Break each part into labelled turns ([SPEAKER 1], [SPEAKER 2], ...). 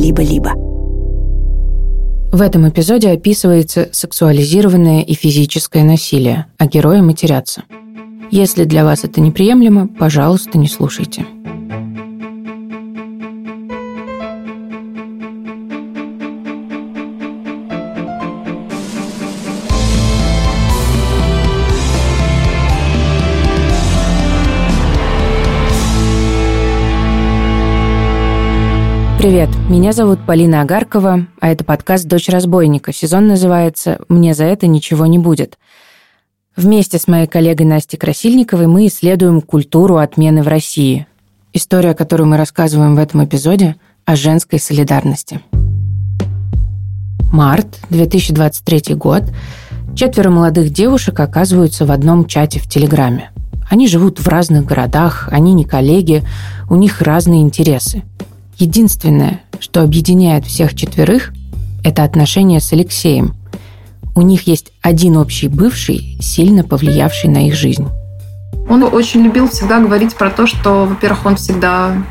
[SPEAKER 1] либо-либо.
[SPEAKER 2] В этом эпизоде описывается сексуализированное и физическое насилие, а герои матерятся. Если для вас это неприемлемо, пожалуйста, не слушайте. Привет, меня зовут Полина Агаркова, а это подкаст «Дочь разбойника». Сезон называется «Мне за это ничего не будет». Вместе с моей коллегой Настей Красильниковой мы исследуем культуру отмены в России. История, которую мы рассказываем в этом эпизоде, о женской солидарности. Март, 2023 год. Четверо молодых девушек оказываются в одном чате в Телеграме. Они живут в разных городах, они не коллеги, у них разные интересы. Единственное, что объединяет всех четверых, это отношения с Алексеем. У них есть один общий бывший, сильно повлиявший на их жизнь.
[SPEAKER 3] Он очень любил всегда говорить про то, что, во-первых, он всегда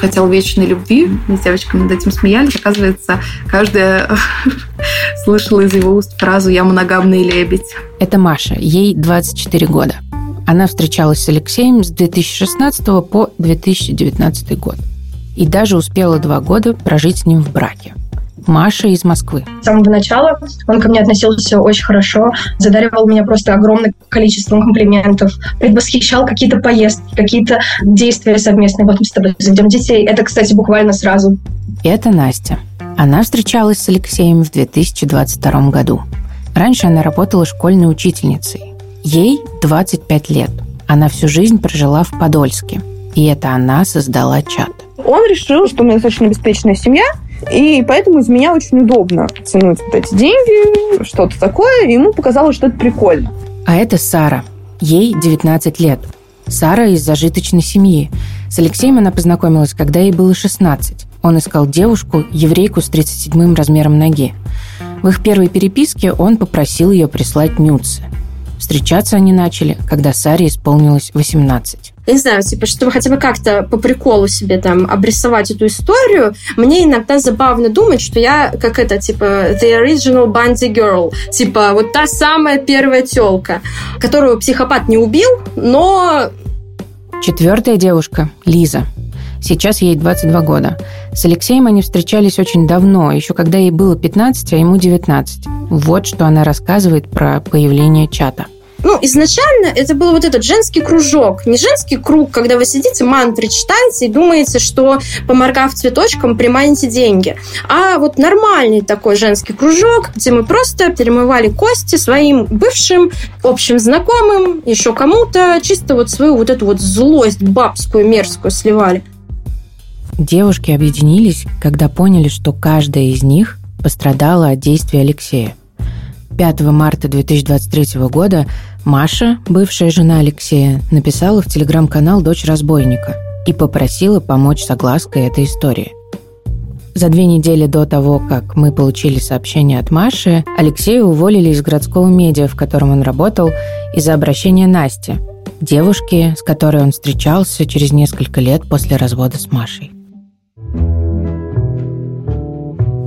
[SPEAKER 3] хотел вечной любви. Мы с девочками над этим смеялись. Оказывается, каждая слышала из его уст фразу «я моногамный лебедь».
[SPEAKER 2] Это Маша, ей 24 года. Она встречалась с Алексеем с 2016 по 2019 год и даже успела два года прожить с ним в браке. Маша из Москвы.
[SPEAKER 4] С самого начала он ко мне относился очень хорошо, задаривал меня просто огромным количеством комплиментов, предвосхищал какие-то поездки, какие-то действия совместные. Вот мы с тобой заведем детей. Это, кстати, буквально сразу.
[SPEAKER 2] Это Настя. Она встречалась с Алексеем в 2022 году. Раньше она работала школьной учительницей. Ей 25 лет. Она всю жизнь прожила в Подольске. И это она создала чат.
[SPEAKER 5] Он решил, что у меня достаточно обеспеченная семья, и поэтому из меня очень удобно тянуть вот эти деньги, что-то такое, и ему показалось, что это прикольно.
[SPEAKER 2] А это Сара. Ей 19 лет. Сара из зажиточной семьи. С Алексеем она познакомилась, когда ей было 16. Он искал девушку, еврейку с 37-м размером ноги. В их первой переписке он попросил ее прислать нюцы. Встречаться они начали, когда Саре исполнилось 18
[SPEAKER 6] не знаю, типа, чтобы хотя бы как-то по приколу себе там обрисовать эту историю, мне иногда забавно думать, что я как это, типа, the original Bundy girl, типа, вот та самая первая телка, которую психопат не убил, но...
[SPEAKER 2] Четвертая девушка, Лиза. Сейчас ей 22 года. С Алексеем они встречались очень давно, еще когда ей было 15, а ему 19. Вот что она рассказывает про появление чата.
[SPEAKER 6] Ну, изначально это был вот этот женский кружок. Не женский круг, когда вы сидите, мантры читаете и думаете, что, поморгав цветочком, приманите деньги. А вот нормальный такой женский кружок, где мы просто перемывали кости своим бывшим, общим знакомым, еще кому-то, чисто вот свою вот эту вот злость бабскую, мерзкую сливали.
[SPEAKER 2] Девушки объединились, когда поняли, что каждая из них пострадала от действий Алексея. 5 марта 2023 года Маша, бывшая жена Алексея, написала в телеграм-канал «Дочь разбойника» и попросила помочь с оглаской этой истории. За две недели до того, как мы получили сообщение от Маши, Алексея уволили из городского медиа, в котором он работал, из-за обращения Насти, девушки, с которой он встречался через несколько лет после развода с Машей.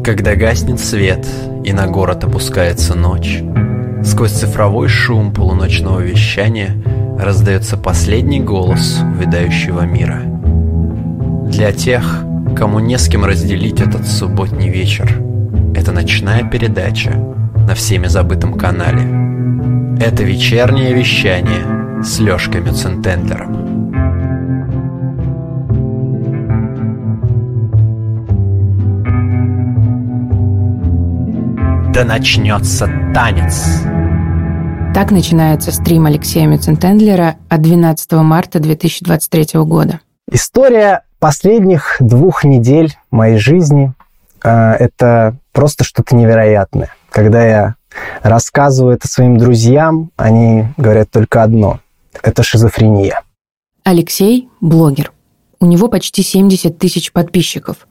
[SPEAKER 7] Когда гаснет свет и на город опускается ночь, Сквозь цифровой шум полуночного вещания раздается последний голос увядающего мира. Для тех, кому не с кем разделить этот субботний вечер, это ночная передача на всеми забытом канале. Это вечернее вещание с Лёшкой Мюцентендлером. Да начнется танец.
[SPEAKER 2] Так начинается стрим Алексея Мюцентендлера от 12 марта 2023 года.
[SPEAKER 8] История последних двух недель моей жизни э, это просто что-то невероятное. Когда я рассказываю это своим друзьям, они говорят только одно – это шизофрения.
[SPEAKER 2] Алексей – блогер. У него почти 70 тысяч подписчиков.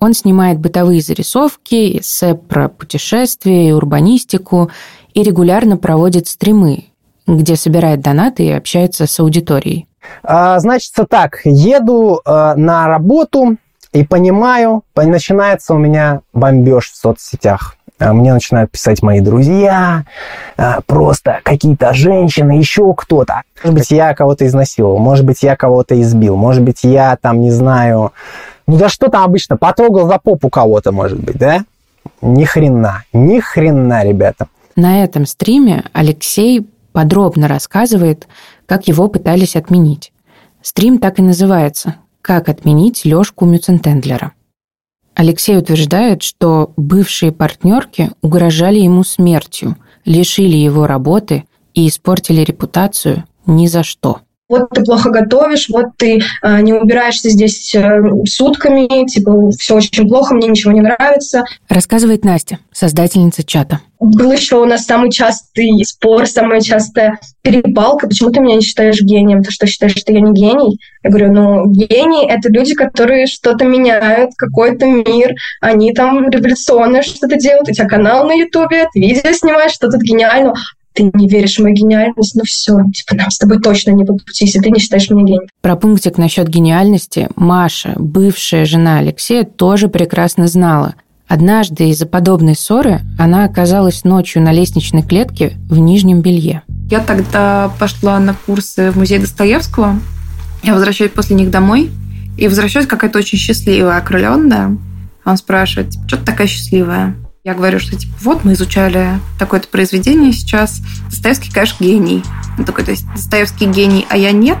[SPEAKER 2] Он снимает бытовые зарисовки, эссе про путешествия и урбанистику и регулярно проводит стримы, где собирает донаты и общается с аудиторией.
[SPEAKER 8] А, значит, так, еду э, на работу, и понимаю, начинается у меня бомбеж в соцсетях. А мне начинают писать мои друзья, а, просто какие-то женщины, еще кто-то. Может быть, я кого-то изнасиловал, может быть, я кого-то избил, может быть, я там, не знаю, ну да что там обычно, потрогал за попу кого-то, может быть, да? Ни хрена, ни хрена, ребята.
[SPEAKER 2] На этом стриме Алексей подробно рассказывает, как его пытались отменить. Стрим так и называется «Как отменить Лёшку Мюцентендлера». Алексей утверждает, что бывшие партнерки угрожали ему смертью, лишили его работы и испортили репутацию ни за что
[SPEAKER 4] вот ты плохо готовишь, вот ты э, не убираешься здесь э, сутками, типа, все очень плохо, мне ничего не нравится.
[SPEAKER 2] Рассказывает Настя, создательница чата.
[SPEAKER 4] Был еще у нас самый частый спор, самая частая перепалка. Почему ты меня не считаешь гением? Ты что, считаешь, что я не гений? Я говорю, ну, гении — это люди, которые что-то меняют, какой-то мир, они там революционно что-то делают, у тебя канал на Ютубе, ты видео снимаешь, что тут гениально ты не веришь в мою гениальность, ну все, типа, нам с тобой точно не по пути, если ты не считаешь меня гением.
[SPEAKER 2] Про пунктик насчет гениальности Маша, бывшая жена Алексея, тоже прекрасно знала. Однажды из-за подобной ссоры она оказалась ночью на лестничной клетке в нижнем белье.
[SPEAKER 3] Я тогда пошла на курсы в музей Достоевского. Я возвращаюсь после них домой, и возвращаюсь какая-то очень счастливая, окрыленная. Он спрашивает, что ты такая счастливая? Я говорю, что типа вот мы изучали такое-то произведение сейчас. Достоевский, конечно, гений. Он такой, то есть Достоевский гений, а я нет.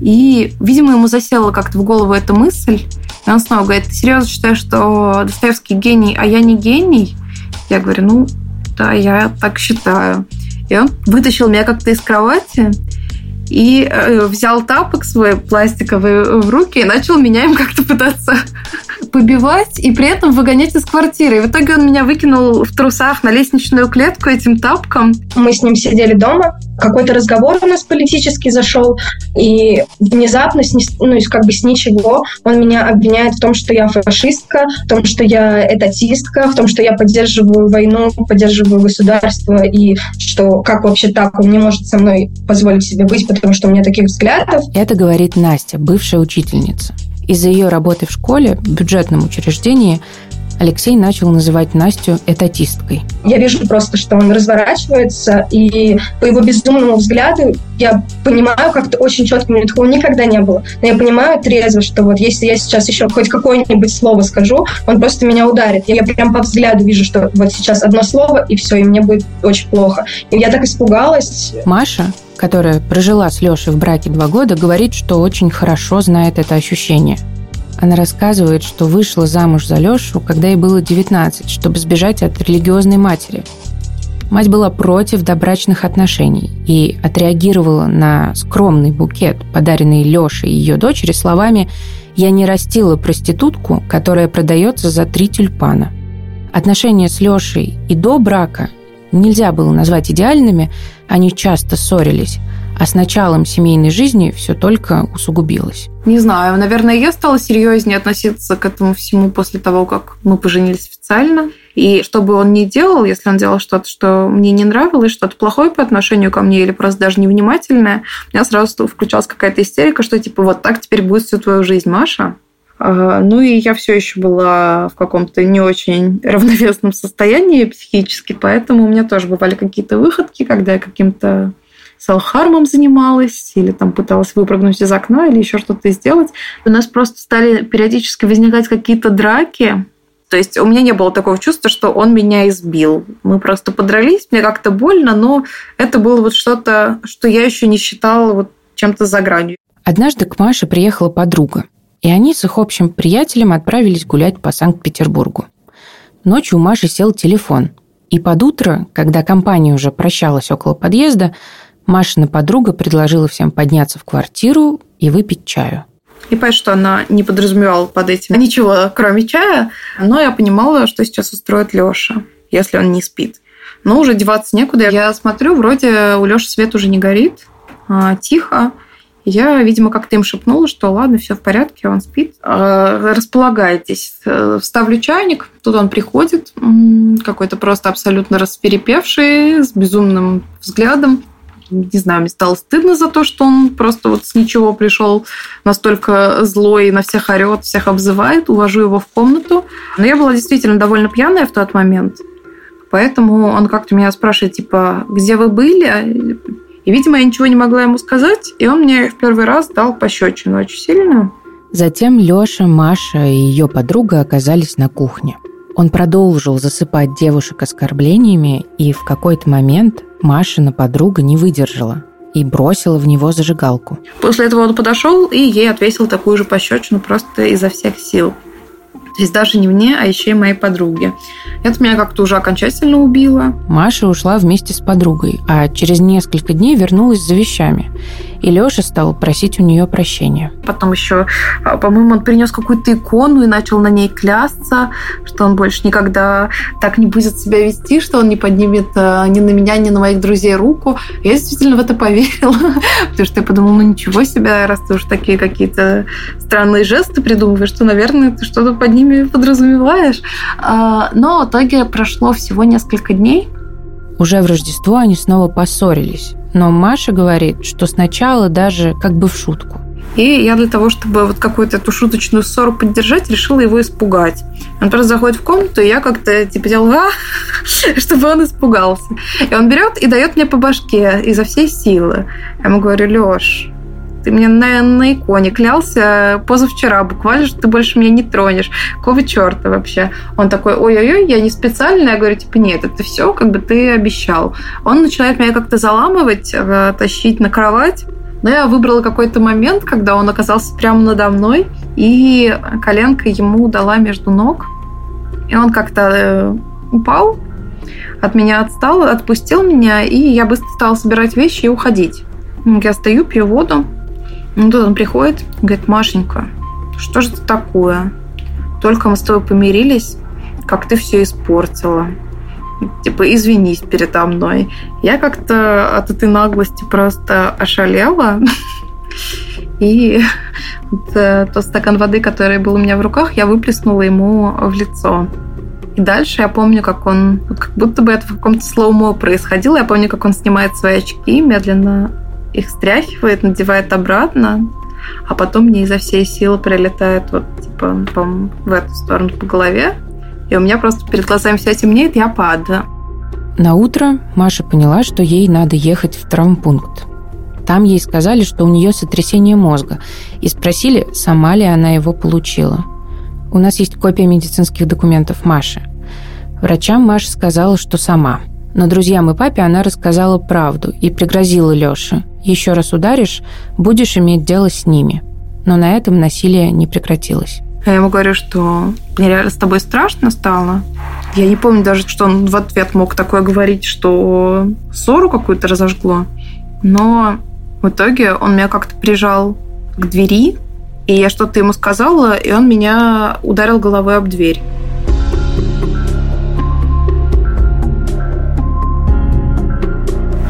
[SPEAKER 3] И, видимо, ему засела как-то в голову эта мысль. И он снова говорит, ты серьезно считаешь, что Достоевский гений, а я не гений? Я говорю, ну, да, я так считаю. И он вытащил меня как-то из кровати и э, взял тапок свой пластиковый в руки и начал меня им как-то пытаться побивать и при этом выгонять из квартиры. И в итоге он меня выкинул в трусах на лестничную клетку этим тапком.
[SPEAKER 4] Мы с ним сидели дома, какой-то разговор у нас политический зашел, и внезапно, ну, как бы с ничего, он меня обвиняет в том, что я фашистка, в том, что я этатистка, в том, что я поддерживаю войну, поддерживаю государство, и что как вообще так он не может со мной позволить себе быть, потому что у меня таких взглядов.
[SPEAKER 2] Это говорит Настя, бывшая учительница. Из-за ее работы в школе, в бюджетном учреждении, Алексей начал называть Настю этатисткой.
[SPEAKER 4] Я вижу просто, что он разворачивается, и по его безумному взгляду я понимаю как-то очень четко, у меня такого никогда не было. Но я понимаю трезво, что вот если я сейчас еще хоть какое-нибудь слово скажу, он просто меня ударит. Я, прям по взгляду вижу, что вот сейчас одно слово, и все, и мне будет очень плохо. И я так испугалась.
[SPEAKER 2] Маша, которая прожила с Лешей в браке два года, говорит, что очень хорошо знает это ощущение. Она рассказывает, что вышла замуж за Лешу, когда ей было 19, чтобы сбежать от религиозной матери. Мать была против добрачных отношений и отреагировала на скромный букет, подаренный Леше и ее дочери, словами «Я не растила проститутку, которая продается за три тюльпана». Отношения с Лешей и до брака нельзя было назвать идеальными, они часто ссорились, а с началом семейной жизни все только усугубилось.
[SPEAKER 3] Не знаю, наверное, я стала серьезнее относиться к этому всему после того, как мы поженились официально. И что бы он ни делал, если он делал что-то, что мне не нравилось, что-то плохое по отношению ко мне или просто даже невнимательное, у меня сразу включалась какая-то истерика, что типа вот так теперь будет всю твою жизнь, Маша. Ну и я все еще была в каком-то не очень равновесном состоянии психически, поэтому у меня тоже бывали какие-то выходки, когда я каким-то селф-хармом занималась, или там пыталась выпрыгнуть из окна, или еще что-то сделать. У нас просто стали периодически возникать какие-то драки. То есть у меня не было такого чувства, что он меня избил. Мы просто подрались, мне как-то больно, но это было вот что-то, что я еще не считала вот чем-то за гранью.
[SPEAKER 2] Однажды к Маше приехала подруга, и они с их общим приятелем отправились гулять по Санкт-Петербургу. Ночью у Маши сел телефон, и под утро, когда компания уже прощалась около подъезда, Машина подруга предложила всем подняться в квартиру и выпить чаю.
[SPEAKER 3] И понятно, что она не подразумевала под этим ничего, кроме чая, но я понимала, что сейчас устроит Лёша, если он не спит. Но уже деваться некуда. Я смотрю, вроде у Лёши свет уже не горит, а, тихо. Я, видимо, как-то им шепнула, что ладно, все в порядке, он спит. А, располагайтесь. Э, ставлю чайник, тут он приходит, какой-то просто абсолютно расперепевший, с безумным взглядом. Не знаю, мне стало стыдно за то, что он просто вот с ничего пришел настолько злой, на всех орет, всех обзывает. Увожу его в комнату. Но я была действительно довольно пьяная в тот момент. Поэтому он как-то меня спрашивает, типа, где вы были? И, видимо, я ничего не могла ему сказать, и он мне в первый раз дал пощечину очень сильно.
[SPEAKER 2] Затем Лёша, Маша и ее подруга оказались на кухне. Он продолжил засыпать девушек оскорблениями, и в какой-то момент Машина подруга не выдержала и бросила в него зажигалку.
[SPEAKER 3] После этого он подошел и ей отвесил такую же пощечину просто изо всех сил. То есть даже не мне, а еще и моей подруге. Это меня как-то уже окончательно убило.
[SPEAKER 2] Маша ушла вместе с подругой, а через несколько дней вернулась за вещами. И Леша стал просить у нее прощения.
[SPEAKER 3] Потом еще, а, по-моему, он принес какую-то икону и начал на ней клясться, что он больше никогда так не будет себя вести, что он не поднимет а, ни на меня, ни на моих друзей руку. Я действительно в это поверила, потому что я подумала, ну ничего себе, раз ты уж такие какие-то странные жесты придумываешь, что, наверное, ты что-то под ними подразумеваешь. А, но итоге прошло всего несколько дней.
[SPEAKER 2] Уже в Рождество они снова поссорились. Но Маша говорит, что сначала даже как бы в шутку.
[SPEAKER 3] И я для того, чтобы вот какую-то эту шуточную ссору поддержать, решила его испугать. Он просто заходит в комнату, и я как-то типа делала, чтобы он испугался. И он берет и дает мне по башке изо всей силы. Я ему говорю, Леш, ты мне на, на иконе клялся позавчера буквально, что ты больше меня не тронешь. Какого черта вообще? Он такой, ой-ой-ой, я не специально. Я говорю, типа, нет, это все, как бы ты обещал. Он начинает меня как-то заламывать, э, тащить на кровать. Но я выбрала какой-то момент, когда он оказался прямо надо мной, и коленка ему дала между ног. И он как-то э, упал, от меня отстал, отпустил меня, и я быстро стала собирать вещи и уходить. Я стою, пью воду, ну, тут он приходит, говорит, Машенька, что же это такое? Только мы с тобой помирились, как ты все испортила. Типа, извинись передо мной. Я как-то от этой наглости просто ошалела. И э, тот стакан воды, который был у меня в руках, я выплеснула ему в лицо. И дальше я помню, как он, как будто бы это в каком-то слоумо происходило. Я помню, как он снимает свои очки, медленно их стряхивает, надевает обратно, а потом мне изо всей силы прилетает вот типа в эту сторону по голове, и у меня просто перед глазами все темнеет, я падаю.
[SPEAKER 2] На утро Маша поняла, что ей надо ехать в травмпункт. Там ей сказали, что у нее сотрясение мозга, и спросили, сама ли она его получила. У нас есть копия медицинских документов Маши. Врачам Маша сказала, что сама. Но друзьям и папе она рассказала правду и пригрозила Лёше еще раз ударишь, будешь иметь дело с ними. Но на этом насилие не прекратилось.
[SPEAKER 3] Я ему говорю, что мне реально с тобой страшно стало. Я не помню даже, что он в ответ мог такое говорить, что ссору какую-то разожгло. Но в итоге он меня как-то прижал к двери, и я что-то ему сказала, и он меня ударил головой об дверь.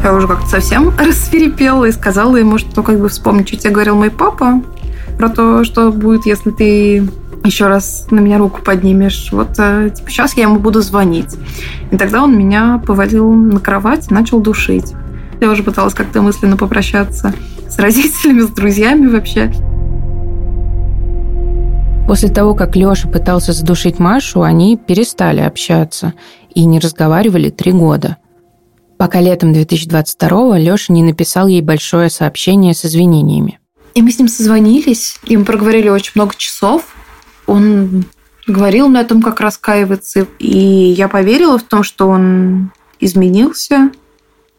[SPEAKER 3] Я уже как-то совсем рассверепела и сказала ему, что как бы вспомнить, что тебе говорил мой папа про то, что будет, если ты еще раз на меня руку поднимешь. Вот э, типа, сейчас я ему буду звонить. И тогда он меня повалил на кровать и начал душить. Я уже пыталась как-то мысленно попрощаться с родителями, с друзьями вообще.
[SPEAKER 2] После того, как Лёша пытался задушить Машу, они перестали общаться и не разговаривали три года пока летом 2022-го Лёша не написал ей большое сообщение с извинениями.
[SPEAKER 3] И мы с ним созвонились, и мы проговорили очень много часов. Он говорил мне о том, как раскаиваться, и я поверила в том, что он изменился.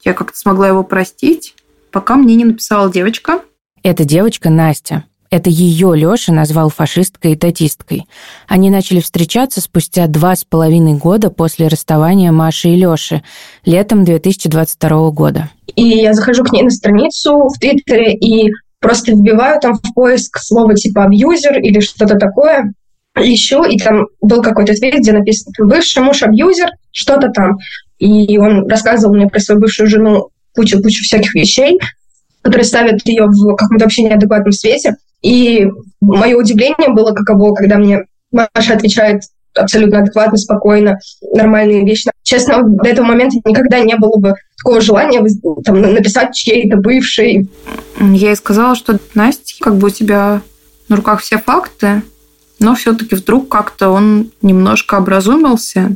[SPEAKER 3] Я как-то смогла его простить, пока мне не написала девочка.
[SPEAKER 2] Эта девочка Настя. Это ее Леша назвал фашисткой и татисткой. Они начали встречаться спустя два с половиной года после расставания Маши и Леши, летом 2022 года.
[SPEAKER 4] И я захожу к ней на страницу в Твиттере и просто вбиваю там в поиск слово типа абьюзер или что-то такое. Еще, и там был какой-то твит, где написано «бывший муж абьюзер», что-то там. И он рассказывал мне про свою бывшую жену кучу-кучу всяких вещей, которые ставят ее в каком-то вообще неадекватном свете. И мое удивление было каково, когда мне Маша отвечает абсолютно адекватно, спокойно, нормальные вещи. Честно, до этого момента никогда не было бы такого желания там, написать чьей-то бывшей.
[SPEAKER 3] Я ей сказала, что Настя, как бы у тебя на руках все факты, но все-таки вдруг как-то он немножко образумился,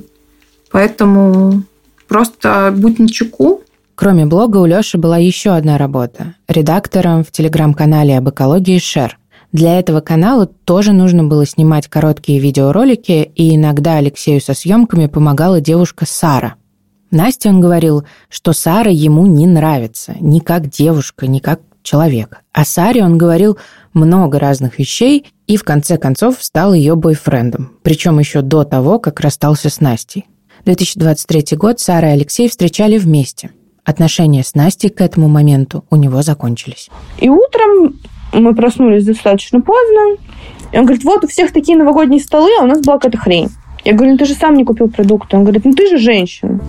[SPEAKER 3] поэтому просто будь начеку.
[SPEAKER 2] Кроме блога у Лёши была еще одна работа – редактором в телеграм-канале об экологии Шер. Для этого канала тоже нужно было снимать короткие видеоролики, и иногда Алексею со съемками помогала девушка Сара. Настя он говорил, что Сара ему не нравится, ни как девушка, ни как человек. А Саре он говорил много разных вещей и в конце концов стал ее бойфрендом, причем еще до того, как расстался с Настей. 2023 год Сара и Алексей встречали вместе. Отношения с Настей к этому моменту у него закончились.
[SPEAKER 5] И утром мы проснулись достаточно поздно. И он говорит, вот у всех такие новогодние столы, а у нас была какая-то хрень. Я говорю, ну ты же сам не купил продукты. Он говорит, ну ты же женщина.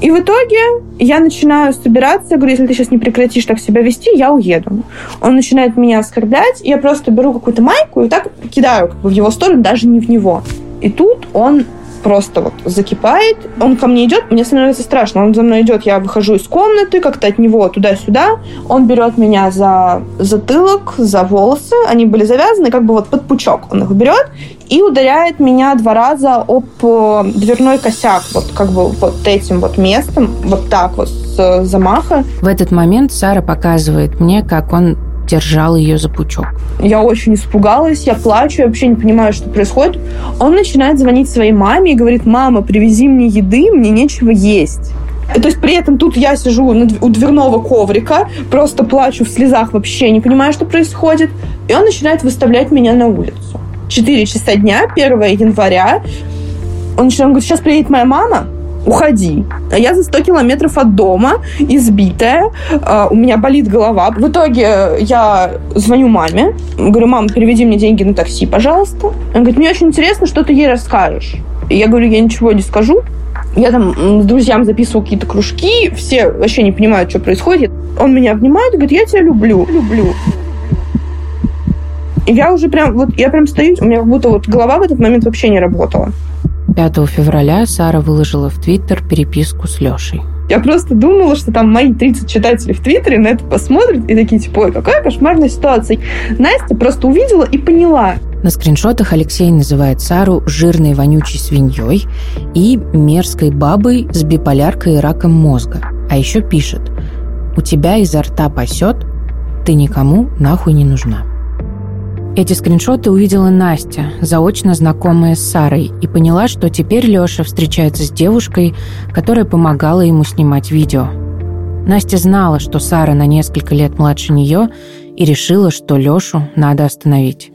[SPEAKER 5] И в итоге я начинаю собираться, я говорю, если ты сейчас не прекратишь так себя вести, я уеду. Он начинает меня оскорблять, я просто беру какую-то майку и так кидаю как бы, в его сторону, даже не в него. И тут он просто вот закипает. Он ко мне идет, мне становится страшно. Он за мной идет, я выхожу из комнаты, как-то от него туда-сюда. Он берет меня за затылок, за волосы. Они были завязаны, как бы вот под пучок. Он их берет и ударяет меня два раза об э, дверной косяк, вот как бы вот этим вот местом, вот так вот с замаха.
[SPEAKER 2] В этот момент Сара показывает мне, как он держал ее за пучок.
[SPEAKER 5] Я очень испугалась, я плачу, я вообще не понимаю, что происходит. Он начинает звонить своей маме и говорит, мама, привези мне еды, мне нечего есть. То есть при этом тут я сижу у дверного коврика, просто плачу в слезах, вообще не понимаю, что происходит. И он начинает выставлять меня на улицу. 4 часа дня, 1 января. Он начинает, он говорит, сейчас приедет моя мама, уходи. А я за 100 километров от дома, избитая, э, у меня болит голова. В итоге я звоню маме, говорю, мам, переведи мне деньги на такси, пожалуйста. Она говорит, мне очень интересно, что ты ей расскажешь. И я говорю, я ничего не скажу. Я там с друзьям записывал какие-то кружки, все вообще не понимают, что происходит. Он меня обнимает и говорит, я тебя люблю, люблю. И я уже прям, вот я прям стою, у меня как будто вот голова в этот момент вообще не работала.
[SPEAKER 2] 5 февраля Сара выложила в Твиттер переписку с Лешей.
[SPEAKER 5] Я просто думала, что там мои 30 читателей в Твиттере на это посмотрят и такие, типа, ой, какая кошмарная ситуация. Настя просто увидела и поняла.
[SPEAKER 2] На скриншотах Алексей называет Сару жирной вонючей свиньей и мерзкой бабой с биполяркой и раком мозга. А еще пишет, у тебя изо рта пасет, ты никому нахуй не нужна. Эти скриншоты увидела Настя, заочно знакомая с Сарой, и поняла, что теперь Лёша встречается с девушкой, которая помогала ему снимать видео. Настя знала, что Сара на несколько лет младше нее, и решила, что Лёшу надо остановить.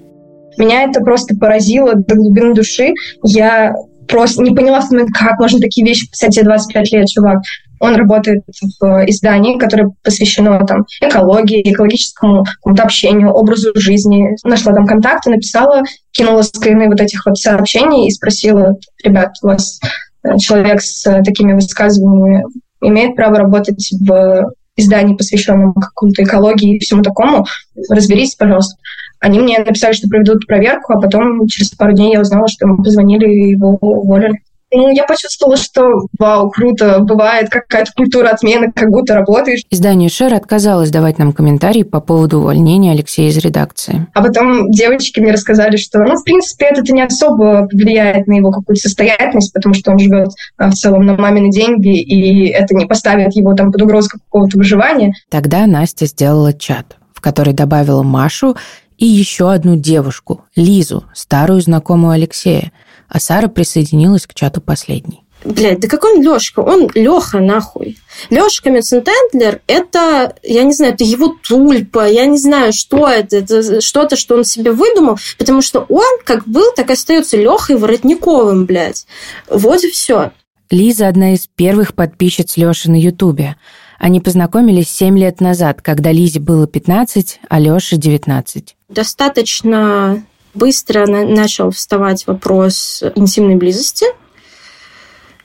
[SPEAKER 4] Меня это просто поразило до глубины души. Я просто не поняла как можно такие вещи писать тебе 25 лет, чувак. Он работает в издании, которое посвящено там, экологии, экологическому общению, образу жизни. Нашла там контакты, написала, кинула скрины вот этих вот сообщений и спросила, ребят, у вас э, человек с такими высказываниями имеет право работать в издании, посвященном какой-то экологии и всему такому, разберитесь, пожалуйста. Они мне написали, что проведут проверку, а потом через пару дней я узнала, что ему позвонили и его уволили. Ну, я почувствовала, что вау, круто, бывает какая-то культура отмены, как будто работаешь.
[SPEAKER 2] Издание «Шер» отказалось давать нам комментарии по поводу увольнения Алексея из редакции.
[SPEAKER 4] А потом девочки мне рассказали, что, ну, в принципе, это не особо влияет на его какую-то состоятельность, потому что он живет а, в целом на мамины деньги, и это не поставит его там под угрозу какого-то выживания.
[SPEAKER 2] Тогда Настя сделала чат, в который добавила Машу и еще одну девушку, Лизу, старую знакомую Алексея – а Сара присоединилась к чату последней.
[SPEAKER 6] Блядь, да какой он Лёшка? Он Лёха нахуй. Лёшка Мецентендлер – это, я не знаю, это его тульпа, я не знаю, что это, это что-то, что он себе выдумал, потому что он как был, так и остается Лёхой Воротниковым, блядь. Вот и все.
[SPEAKER 2] Лиза – одна из первых подписчиц Лёши на Ютубе. Они познакомились 7 лет назад, когда Лизе было 15, а Лёше 19.
[SPEAKER 6] Достаточно быстро на- начал вставать вопрос интимной близости.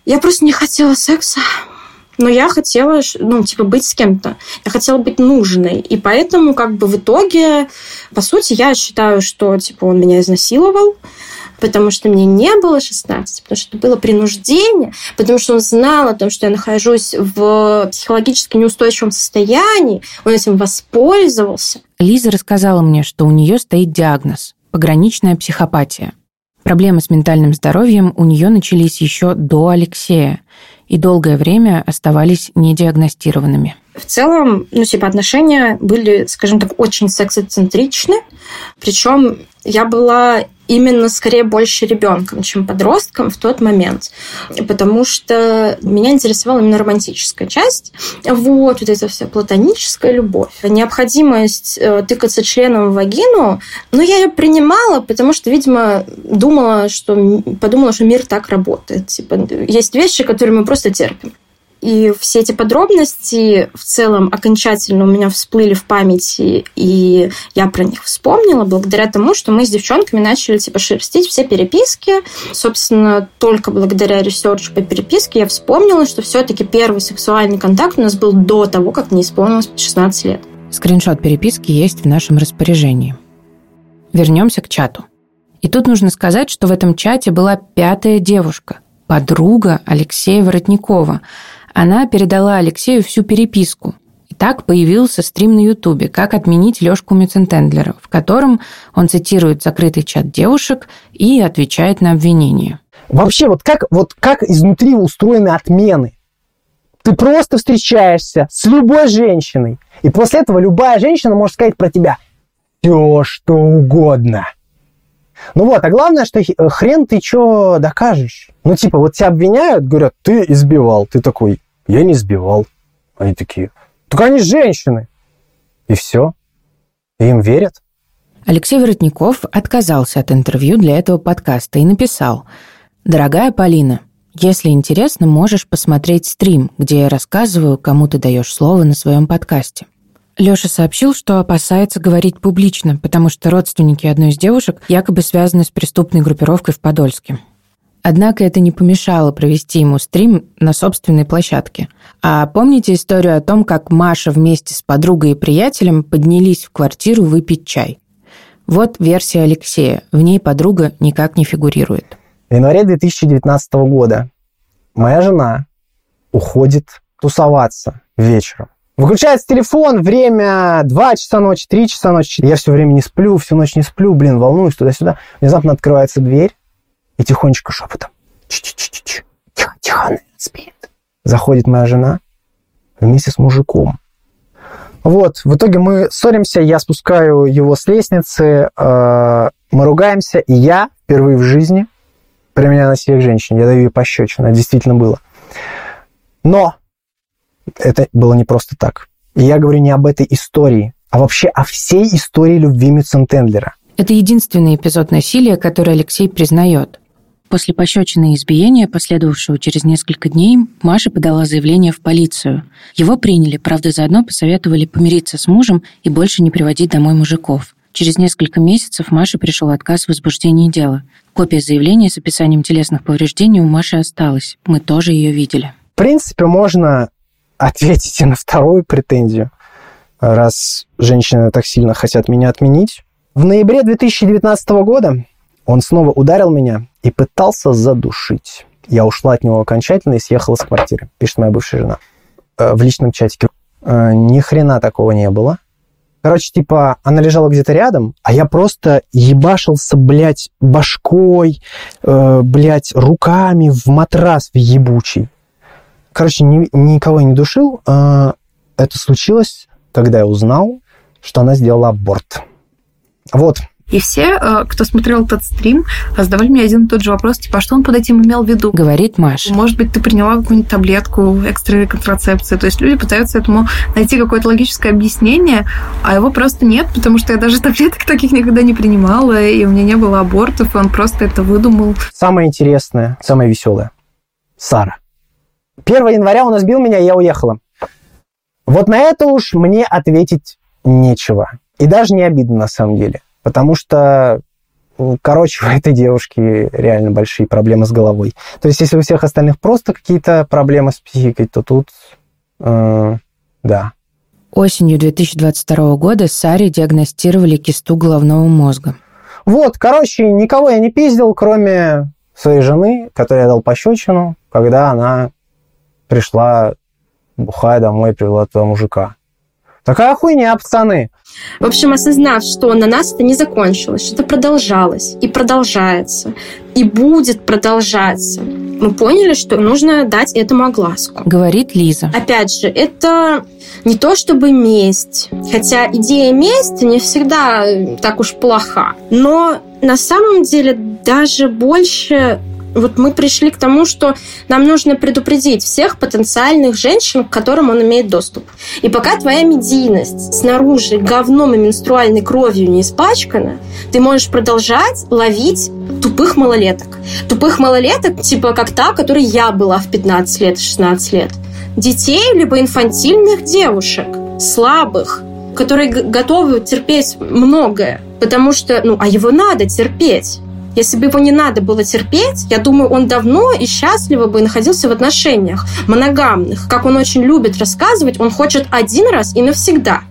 [SPEAKER 6] Я просто не хотела секса. Но я хотела, ну, типа, быть с кем-то. Я хотела быть нужной. И поэтому, как бы, в итоге, по сути, я считаю, что, типа, он меня изнасиловал. потому что мне не было 16, потому что это было принуждение, потому что он знал о том, что я нахожусь в психологически неустойчивом состоянии, он этим воспользовался.
[SPEAKER 2] Лиза рассказала мне, что у нее стоит диагноз – пограничная психопатия. Проблемы с ментальным здоровьем у нее начались еще до Алексея и долгое время оставались недиагностированными.
[SPEAKER 6] В целом, ну, типа, отношения были, скажем так, очень сексоцентричны. Причем я была именно скорее больше ребенком, чем подростком в тот момент. Потому что меня интересовала именно романтическая часть. Вот, вот эта вся платоническая любовь. Необходимость э, тыкаться членом в вагину, но я ее принимала, потому что, видимо, думала, что подумала, что мир так работает. Типа, есть вещи, которые мы просто терпим. И все эти подробности в целом окончательно у меня всплыли в памяти, и я про них вспомнила благодаря тому, что мы с девчонками начали типа шерстить все переписки. Собственно, только благодаря ресерчу по переписке я вспомнила, что все-таки первый сексуальный контакт у нас был до того, как мне исполнилось 16 лет.
[SPEAKER 2] Скриншот переписки есть в нашем распоряжении. Вернемся к чату. И тут нужно сказать, что в этом чате была пятая девушка, подруга Алексея Воротникова – она передала Алексею всю переписку. И так появился стрим на Ютубе «Как отменить Лёшку Мюцентендлера», в котором он цитирует закрытый чат девушек и отвечает на обвинения.
[SPEAKER 8] Вообще, вот как, вот как изнутри устроены отмены? Ты просто встречаешься с любой женщиной, и после этого любая женщина может сказать про тебя все, что угодно. Ну вот, а главное, что хрен ты что докажешь. Ну типа, вот тебя обвиняют, говорят, ты избивал. Ты такой, я не сбивал. Они такие, так они женщины. И все. И им верят.
[SPEAKER 2] Алексей Воротников отказался от интервью для этого подкаста и написал «Дорогая Полина, если интересно, можешь посмотреть стрим, где я рассказываю, кому ты даешь слово на своем подкасте». Лёша сообщил, что опасается говорить публично, потому что родственники одной из девушек якобы связаны с преступной группировкой в Подольске. Однако это не помешало провести ему стрим на собственной площадке. А помните историю о том, как Маша вместе с подругой и приятелем поднялись в квартиру выпить чай? Вот версия Алексея. В ней подруга никак не фигурирует.
[SPEAKER 8] В январе 2019 года моя жена уходит тусоваться вечером. Выключается телефон, время 2 часа ночи, 3 часа ночи. Я все время не сплю, всю ночь не сплю, блин, волнуюсь туда-сюда. Внезапно открывается дверь, и тихонечко шепотом. Тихо, тихо, спит. Заходит моя жена вместе с мужиком. Вот, в итоге мы ссоримся, я спускаю его с лестницы, э, мы ругаемся, и я впервые в жизни применяю насилие к женщине. Я даю ей пощечину, действительно было. Но это было не просто так. И я говорю не об этой истории, а вообще о всей истории любви Мюцентендлера.
[SPEAKER 2] Это единственный эпизод насилия, который Алексей признает. После пощечины и избиения, последовавшего через несколько дней, Маша подала заявление в полицию. Его приняли, правда, заодно посоветовали помириться с мужем и больше не приводить домой мужиков. Через несколько месяцев Маше пришел отказ в возбуждении дела. Копия заявления с описанием телесных повреждений у Маши осталась. Мы тоже ее видели.
[SPEAKER 8] В принципе, можно ответить и на вторую претензию, раз женщины так сильно хотят меня отменить. В ноябре 2019 года он снова ударил меня и пытался задушить. Я ушла от него окончательно и съехала с квартиры, пишет моя бывшая жена. Э, в личном чатике. Э, ни хрена такого не было. Короче, типа, она лежала где-то рядом, а я просто ебашился, блядь, башкой, э, блядь, руками в матрас в ебучий. Короче, ни, никого не душил. Э, это случилось, когда я узнал, что она сделала аборт. Вот,
[SPEAKER 3] и все, э, кто смотрел этот стрим, задавали мне один и тот же вопрос, типа, а что он под этим имел в виду?
[SPEAKER 2] Говорит Маша.
[SPEAKER 3] Может быть, ты приняла какую-нибудь таблетку экстренной контрацепции. То есть люди пытаются этому найти какое-то логическое объяснение, а его просто нет, потому что я даже таблеток таких никогда не принимала, и у меня не было абортов, и он просто это выдумал.
[SPEAKER 8] Самое интересное, самое веселое. Сара. 1 января он избил меня, и я уехала. Вот на это уж мне ответить нечего. И даже не обидно на самом деле. Потому что, короче, у этой девушки реально большие проблемы с головой. То есть, если у всех остальных просто какие-то проблемы с психикой, то тут, э, да.
[SPEAKER 2] Осенью 2022 года Саре диагностировали кисту головного мозга.
[SPEAKER 8] Вот, короче, никого я не пиздил, кроме своей жены, которой я дал пощечину, когда она пришла бухая домой и привела туда мужика. Такая хуйня, пацаны.
[SPEAKER 6] В общем, осознав, что на нас это не закончилось, что это продолжалось и продолжается, и будет продолжаться, мы поняли, что нужно дать этому огласку.
[SPEAKER 2] Говорит Лиза.
[SPEAKER 6] Опять же, это не то чтобы месть, хотя идея мести не всегда так уж плоха, но на самом деле даже больше вот мы пришли к тому, что нам нужно предупредить всех потенциальных женщин, к которым он имеет доступ. И пока твоя медийность снаружи говном и менструальной кровью не испачкана, ты можешь продолжать ловить тупых малолеток. Тупых малолеток, типа как та, которой я была в 15 лет, 16 лет. Детей, либо инфантильных девушек, слабых, которые готовы терпеть многое, потому что, ну, а его надо терпеть. Если бы его не надо было терпеть, я думаю, он давно и счастливо бы находился в отношениях моногамных. Как он очень любит рассказывать, он хочет один раз и навсегда.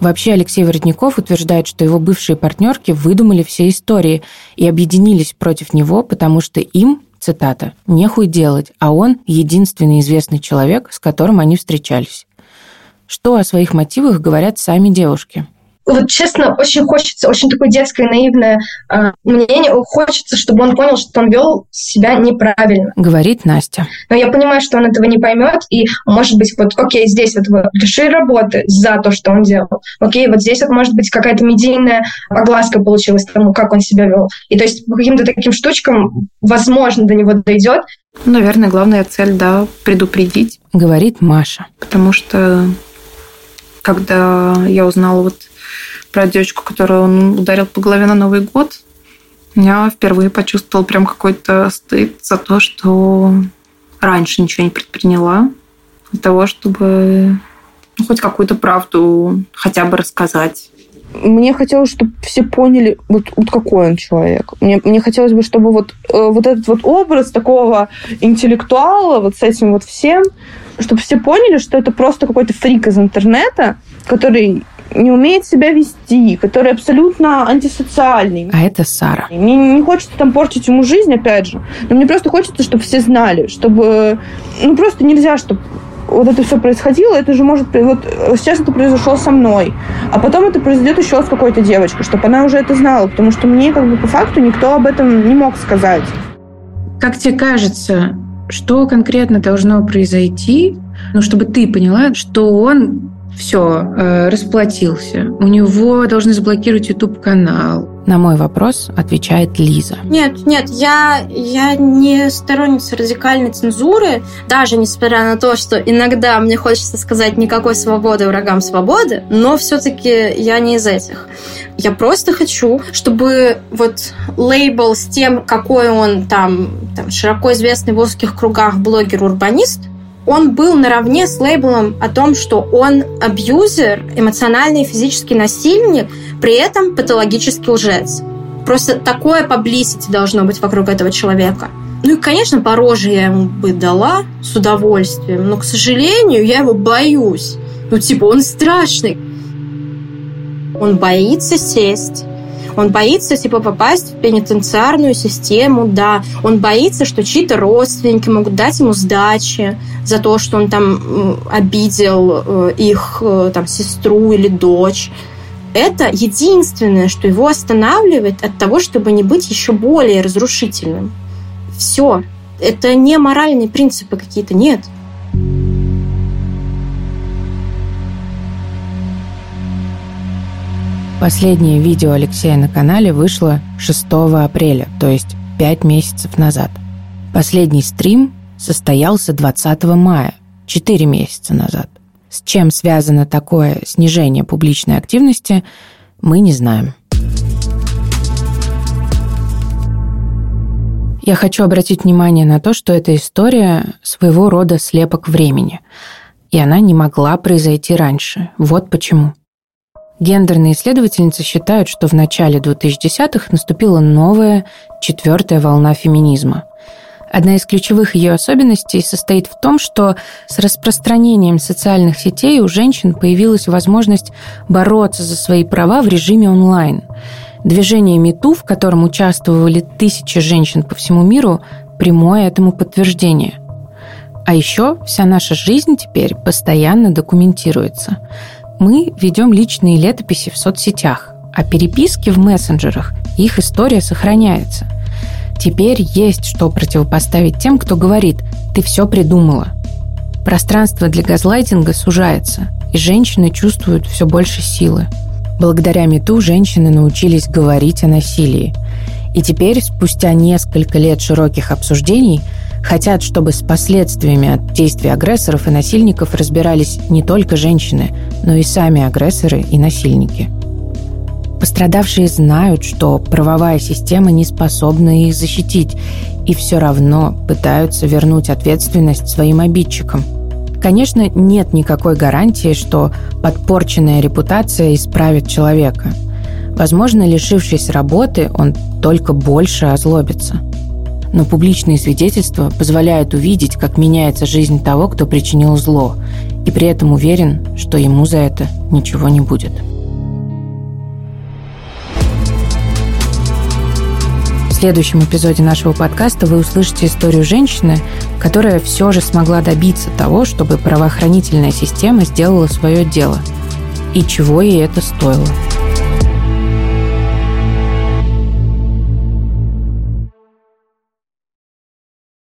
[SPEAKER 2] Вообще Алексей Воротников утверждает, что его бывшие партнерки выдумали все истории и объединились против него, потому что им, цитата, «нехуй делать, а он единственный известный человек, с которым они встречались». Что о своих мотивах говорят сами девушки?
[SPEAKER 4] Вот честно, очень хочется, очень такое детское, наивное э, мнение, хочется, чтобы он понял, что он вел себя неправильно.
[SPEAKER 2] Говорит Настя.
[SPEAKER 4] Но я понимаю, что он этого не поймет, и, может быть, вот, окей, здесь вот вы лишили работы за то, что он делал. Окей, вот здесь вот, может быть, какая-то медийная огласка получилась тому, как он себя вел. И то есть по каким-то таким штучкам, возможно, до него дойдет.
[SPEAKER 3] Наверное, главная цель, да, предупредить.
[SPEAKER 2] Говорит Маша.
[SPEAKER 3] Потому что когда я узнала вот про девочку, которую он ударил по голове на Новый год, я впервые почувствовала прям какой-то стыд за то, что раньше ничего не предприняла для того, чтобы ну, хоть какую-то правду хотя бы рассказать.
[SPEAKER 5] Мне хотелось, чтобы все поняли, вот, вот какой он человек. Мне, мне хотелось бы, чтобы вот, э, вот этот вот образ такого интеллектуала, вот с этим вот всем, чтобы все поняли, что это просто какой-то фрик из интернета, который не умеет себя вести, который абсолютно антисоциальный.
[SPEAKER 2] А это Сара.
[SPEAKER 5] Мне не хочется там портить ему жизнь, опять же, но мне просто хочется, чтобы все знали, чтобы... Ну, просто нельзя, чтобы вот это все происходило, это же может... Вот сейчас это произошло со мной, а потом это произойдет еще с какой-то девочкой, чтобы она уже это знала, потому что мне как бы по факту никто об этом не мог сказать.
[SPEAKER 1] Как тебе кажется, что конкретно должно произойти, ну, чтобы ты поняла, что он все, э, расплатился. У него должны заблокировать YouTube-канал.
[SPEAKER 2] На мой вопрос отвечает Лиза.
[SPEAKER 6] Нет, нет, я, я не сторонница радикальной цензуры, даже несмотря на то, что иногда мне хочется сказать никакой свободы врагам свободы, но все-таки я не из этих. Я просто хочу, чтобы вот лейбл с тем, какой он там, там широко известный в узких кругах блогер-урбанист, он был наравне с лейблом о том, что он абьюзер, эмоциональный и физический насильник, при этом патологический лжец. Просто такое паблисити должно быть вокруг этого человека. Ну и, конечно, по роже я ему бы дала с удовольствием, но, к сожалению, я его боюсь. Ну, типа, он страшный. Он боится сесть он боится, типа, попасть в пенитенциарную систему, да. Он боится, что чьи-то родственники могут дать ему сдачи за то, что он там обидел э, их э, там сестру или дочь. Это единственное, что его останавливает от того, чтобы не быть еще более разрушительным. Все. Это не моральные принципы какие-то, нет.
[SPEAKER 2] Последнее видео Алексея на канале вышло 6 апреля, то есть 5 месяцев назад. Последний стрим состоялся 20 мая, 4 месяца назад. С чем связано такое снижение публичной активности, мы не знаем. Я хочу обратить внимание на то, что эта история своего рода слепок времени, и она не могла произойти раньше. Вот почему. Гендерные исследовательницы считают, что в начале 2010-х наступила новая, четвертая волна феминизма. Одна из ключевых ее особенностей состоит в том, что с распространением социальных сетей у женщин появилась возможность бороться за свои права в режиме онлайн. Движение МИТУ, в котором участвовали тысячи женщин по всему миру, прямое этому подтверждение. А еще вся наша жизнь теперь постоянно документируется. Мы ведем личные летописи в соцсетях, а переписки в мессенджерах, их история сохраняется. Теперь есть что противопоставить тем, кто говорит «ты все придумала». Пространство для газлайтинга сужается, и женщины чувствуют все больше силы. Благодаря МИТУ женщины научились говорить о насилии. И теперь, спустя несколько лет широких обсуждений, хотят, чтобы с последствиями от действий агрессоров и насильников разбирались не только женщины, но и сами агрессоры и насильники. Пострадавшие знают, что правовая система не способна их защитить, и все равно пытаются вернуть ответственность своим обидчикам. Конечно, нет никакой гарантии, что подпорченная репутация исправит человека. Возможно, лишившись работы, он только больше озлобится. Но публичные свидетельства позволяют увидеть, как меняется жизнь того, кто причинил зло, и при этом уверен, что ему за это ничего не будет. В следующем эпизоде нашего подкаста вы услышите историю женщины, которая все же смогла добиться того, чтобы правоохранительная система сделала свое дело. И чего ей это стоило.